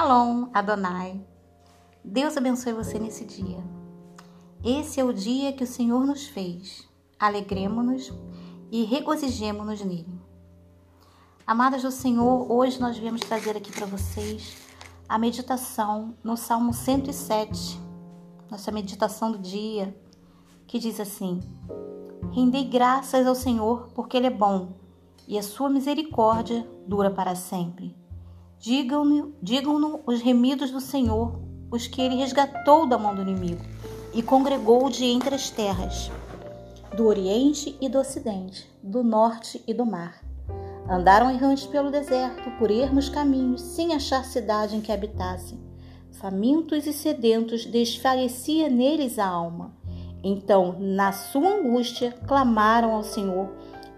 Shalom, Adonai. Deus abençoe você nesse dia. Esse é o dia que o Senhor nos fez. Alegremos-nos e regozijemo-nos nele. Amadas do Senhor, hoje nós viemos trazer aqui para vocês a meditação no Salmo 107, nossa meditação do dia, que diz assim: Rendei graças ao Senhor porque Ele é bom e a sua misericórdia dura para sempre. Digam-no digam os remidos do Senhor, os que ele resgatou da mão do inimigo e congregou de entre as terras, do Oriente e do Ocidente, do Norte e do mar. Andaram errantes pelo deserto, por ermos caminhos, sem achar cidade em que habitassem. Famintos e sedentos, desfalecia neles a alma. Então, na sua angústia, clamaram ao Senhor,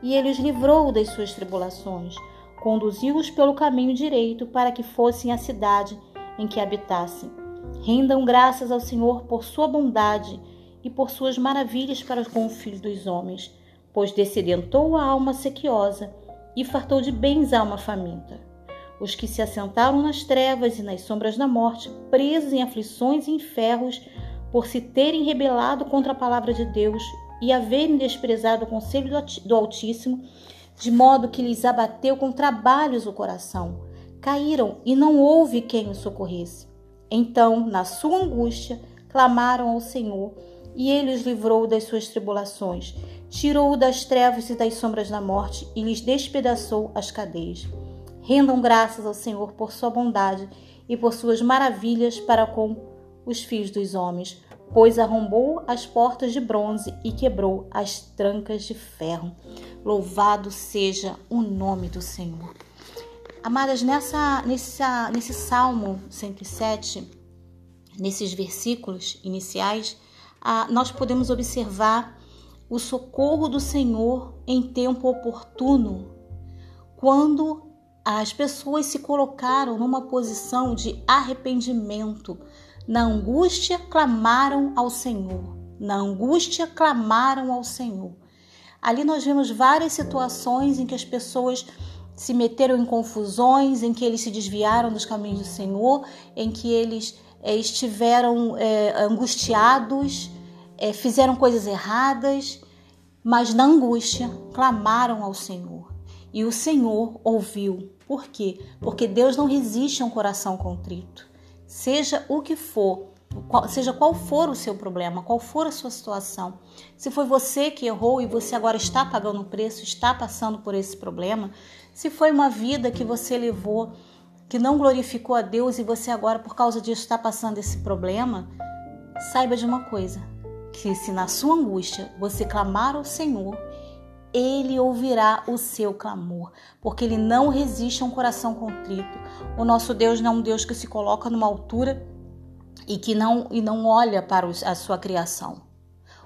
e ele os livrou das suas tribulações conduziu-os pelo caminho direito para que fossem à cidade em que habitassem. Rendam graças ao Senhor por sua bondade e por suas maravilhas para com o Filho dos homens, pois descedentou a alma sequiosa e fartou de bens a alma faminta. Os que se assentaram nas trevas e nas sombras da morte, presos em aflições e em ferros, por se terem rebelado contra a palavra de Deus e haverem desprezado o conselho do Altíssimo, de modo que lhes abateu com trabalhos o coração. Caíram e não houve quem os socorresse. Então, na sua angústia, clamaram ao Senhor, e ele os livrou das suas tribulações, tirou-o das trevas e das sombras da morte e lhes despedaçou as cadeias. Rendam graças ao Senhor por sua bondade e por suas maravilhas para com os filhos dos homens, pois arrombou as portas de bronze e quebrou as trancas de ferro. Louvado seja o nome do Senhor. Amadas, nessa, nessa, nesse Salmo 107, nesses versículos iniciais, ah, nós podemos observar o socorro do Senhor em tempo oportuno, quando as pessoas se colocaram numa posição de arrependimento, na angústia, clamaram ao Senhor. Na angústia, clamaram ao Senhor. Ali nós vemos várias situações em que as pessoas se meteram em confusões, em que eles se desviaram dos caminhos do Senhor, em que eles é, estiveram é, angustiados, é, fizeram coisas erradas, mas na angústia clamaram ao Senhor. E o Senhor ouviu. Por quê? Porque Deus não resiste a um coração contrito seja o que for, seja qual for o seu problema, qual for a sua situação. Se foi você que errou e você agora está pagando o preço, está passando por esse problema, se foi uma vida que você levou que não glorificou a Deus e você agora por causa disso está passando esse problema, saiba de uma coisa, que se na sua angústia você clamar ao Senhor, ele ouvirá o seu clamor, porque ele não resiste a um coração contrito. O nosso Deus não é um Deus que se coloca numa altura e que não e não olha para a sua criação.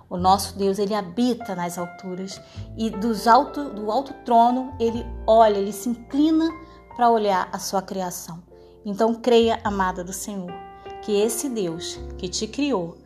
O nosso Deus, ele habita nas alturas e dos alto, do alto trono, ele olha, ele se inclina para olhar a sua criação. Então creia, amada do Senhor, que esse Deus que te criou,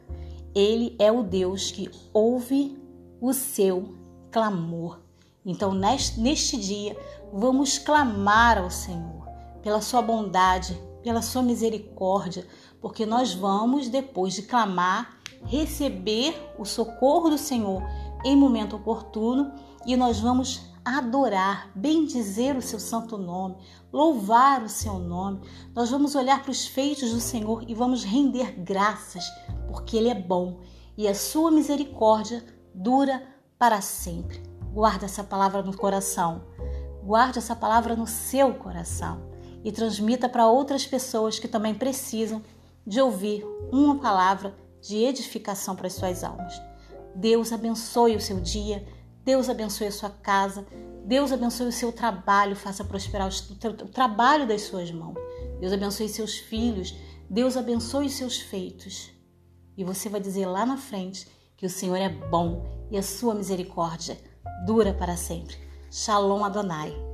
ele é o Deus que ouve o seu clamor. Então, neste, neste dia, vamos clamar ao Senhor pela sua bondade, pela sua misericórdia, porque nós vamos, depois de clamar, receber o socorro do Senhor em momento oportuno e nós vamos adorar, bendizer o seu santo nome, louvar o seu nome. Nós vamos olhar para os feitos do Senhor e vamos render graças, porque Ele é bom e a sua misericórdia dura para sempre. Guarda essa palavra no coração. Guarde essa palavra no seu coração e transmita para outras pessoas que também precisam de ouvir uma palavra de edificação para as suas almas. Deus abençoe o seu dia, Deus abençoe a sua casa, Deus abençoe o seu trabalho, faça prosperar o trabalho das suas mãos. Deus abençoe seus filhos, Deus abençoe os seus feitos. E você vai dizer lá na frente que o Senhor é bom e a sua misericórdia dura para sempre. Shalom Adonai.